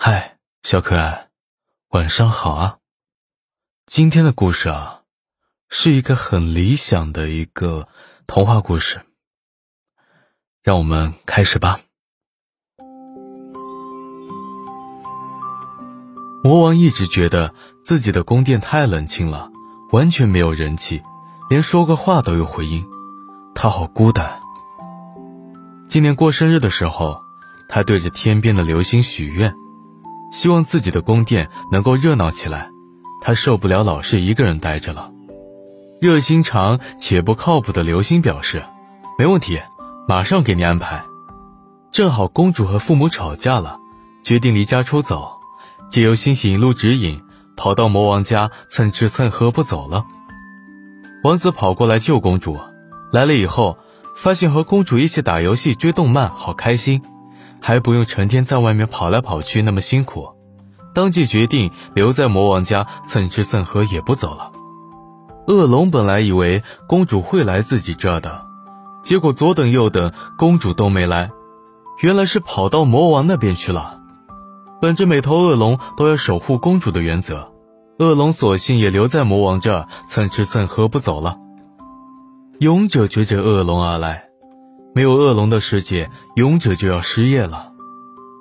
嗨，小可爱，晚上好啊！今天的故事啊，是一个很理想的一个童话故事，让我们开始吧。魔王一直觉得自己的宫殿太冷清了，完全没有人气，连说个话都有回音，他好孤单。今年过生日的时候，他对着天边的流星许愿。希望自己的宫殿能够热闹起来，他受不了老是一个人待着了。热心肠且不靠谱的流星表示：“没问题，马上给你安排。”正好公主和父母吵架了，决定离家出走，借由星星一路指引，跑到魔王家蹭吃蹭喝不走了。王子跑过来救公主，来了以后发现和公主一起打游戏追动漫好开心。还不用成天在外面跑来跑去那么辛苦，当即决定留在魔王家蹭吃蹭喝也不走了。恶龙本来以为公主会来自己这的，结果左等右等，公主都没来，原来是跑到魔王那边去了。本着每头恶龙都要守护公主的原则，恶龙索性也留在魔王这蹭吃蹭喝不走了。勇者追着恶龙而来。没有恶龙的世界，勇者就要失业了。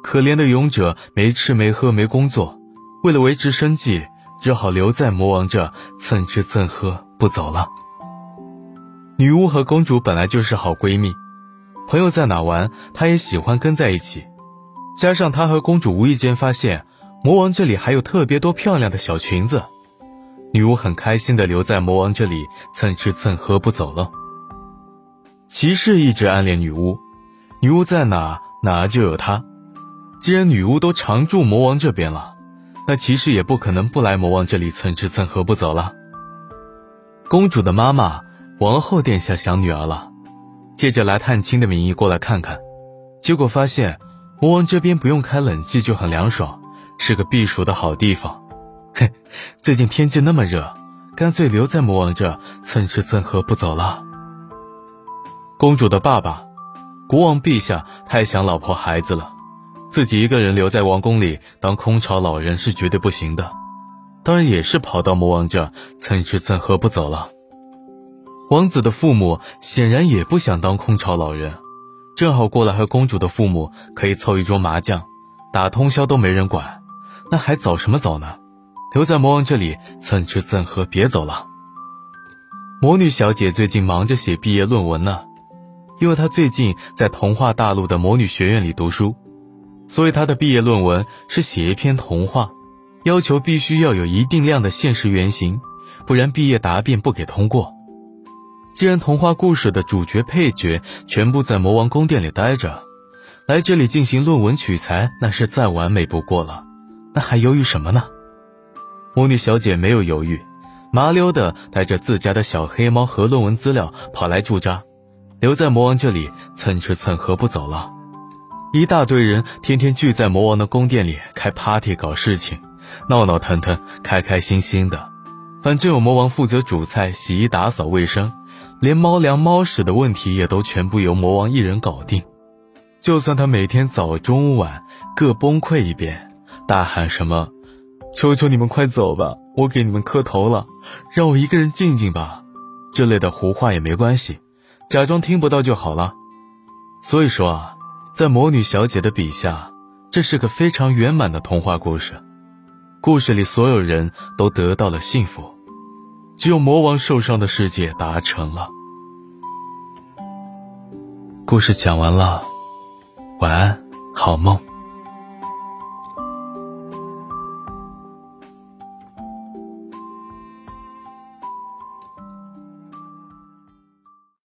可怜的勇者没吃没喝没工作，为了维持生计，只好留在魔王这蹭吃蹭喝不走了。女巫和公主本来就是好闺蜜，朋友在哪玩，她也喜欢跟在一起。加上她和公主无意间发现魔王这里还有特别多漂亮的小裙子，女巫很开心的留在魔王这里蹭吃蹭喝不走了。骑士一直暗恋女巫，女巫在哪哪就有他。既然女巫都常驻魔王这边了，那骑士也不可能不来魔王这里蹭吃蹭喝不走了。公主的妈妈王后殿下想女儿了，借着来探亲的名义过来看看，结果发现魔王这边不用开冷气就很凉爽，是个避暑的好地方。嘿，最近天气那么热，干脆留在魔王这蹭吃蹭喝不走了。公主的爸爸，国王陛下太想老婆孩子了，自己一个人留在王宫里当空巢老人是绝对不行的，当然也是跑到魔王这蹭吃蹭喝不走了。王子的父母显然也不想当空巢老人，正好过来和公主的父母可以凑一桌麻将，打通宵都没人管，那还早什么早呢？留在魔王这里蹭吃蹭喝，别走了。魔女小姐最近忙着写毕业论文呢。因为他最近在童话大陆的魔女学院里读书，所以他的毕业论文是写一篇童话，要求必须要有一定量的现实原型，不然毕业答辩不给通过。既然童话故事的主角配角全部在魔王宫殿里待着，来这里进行论文取材那是再完美不过了，那还犹豫什么呢？魔女小姐没有犹豫，麻溜的带着自家的小黑猫和论文资料跑来驻扎。留在魔王这里蹭吃蹭喝不走了，一大堆人天天聚在魔王的宫殿里开 party 搞事情，闹闹腾腾，开开心心的。反正有魔王负责煮菜、洗衣、打扫卫生，连猫粮、猫屎的问题也都全部由魔王一人搞定。就算他每天早、中、晚各崩溃一遍，大喊什么“求求你们快走吧，我给你们磕头了，让我一个人静静吧”之类的胡话也没关系。假装听不到就好了。所以说啊，在魔女小姐的笔下，这是个非常圆满的童话故事。故事里所有人都得到了幸福，只有魔王受伤的世界达成了。故事讲完了，晚安，好梦。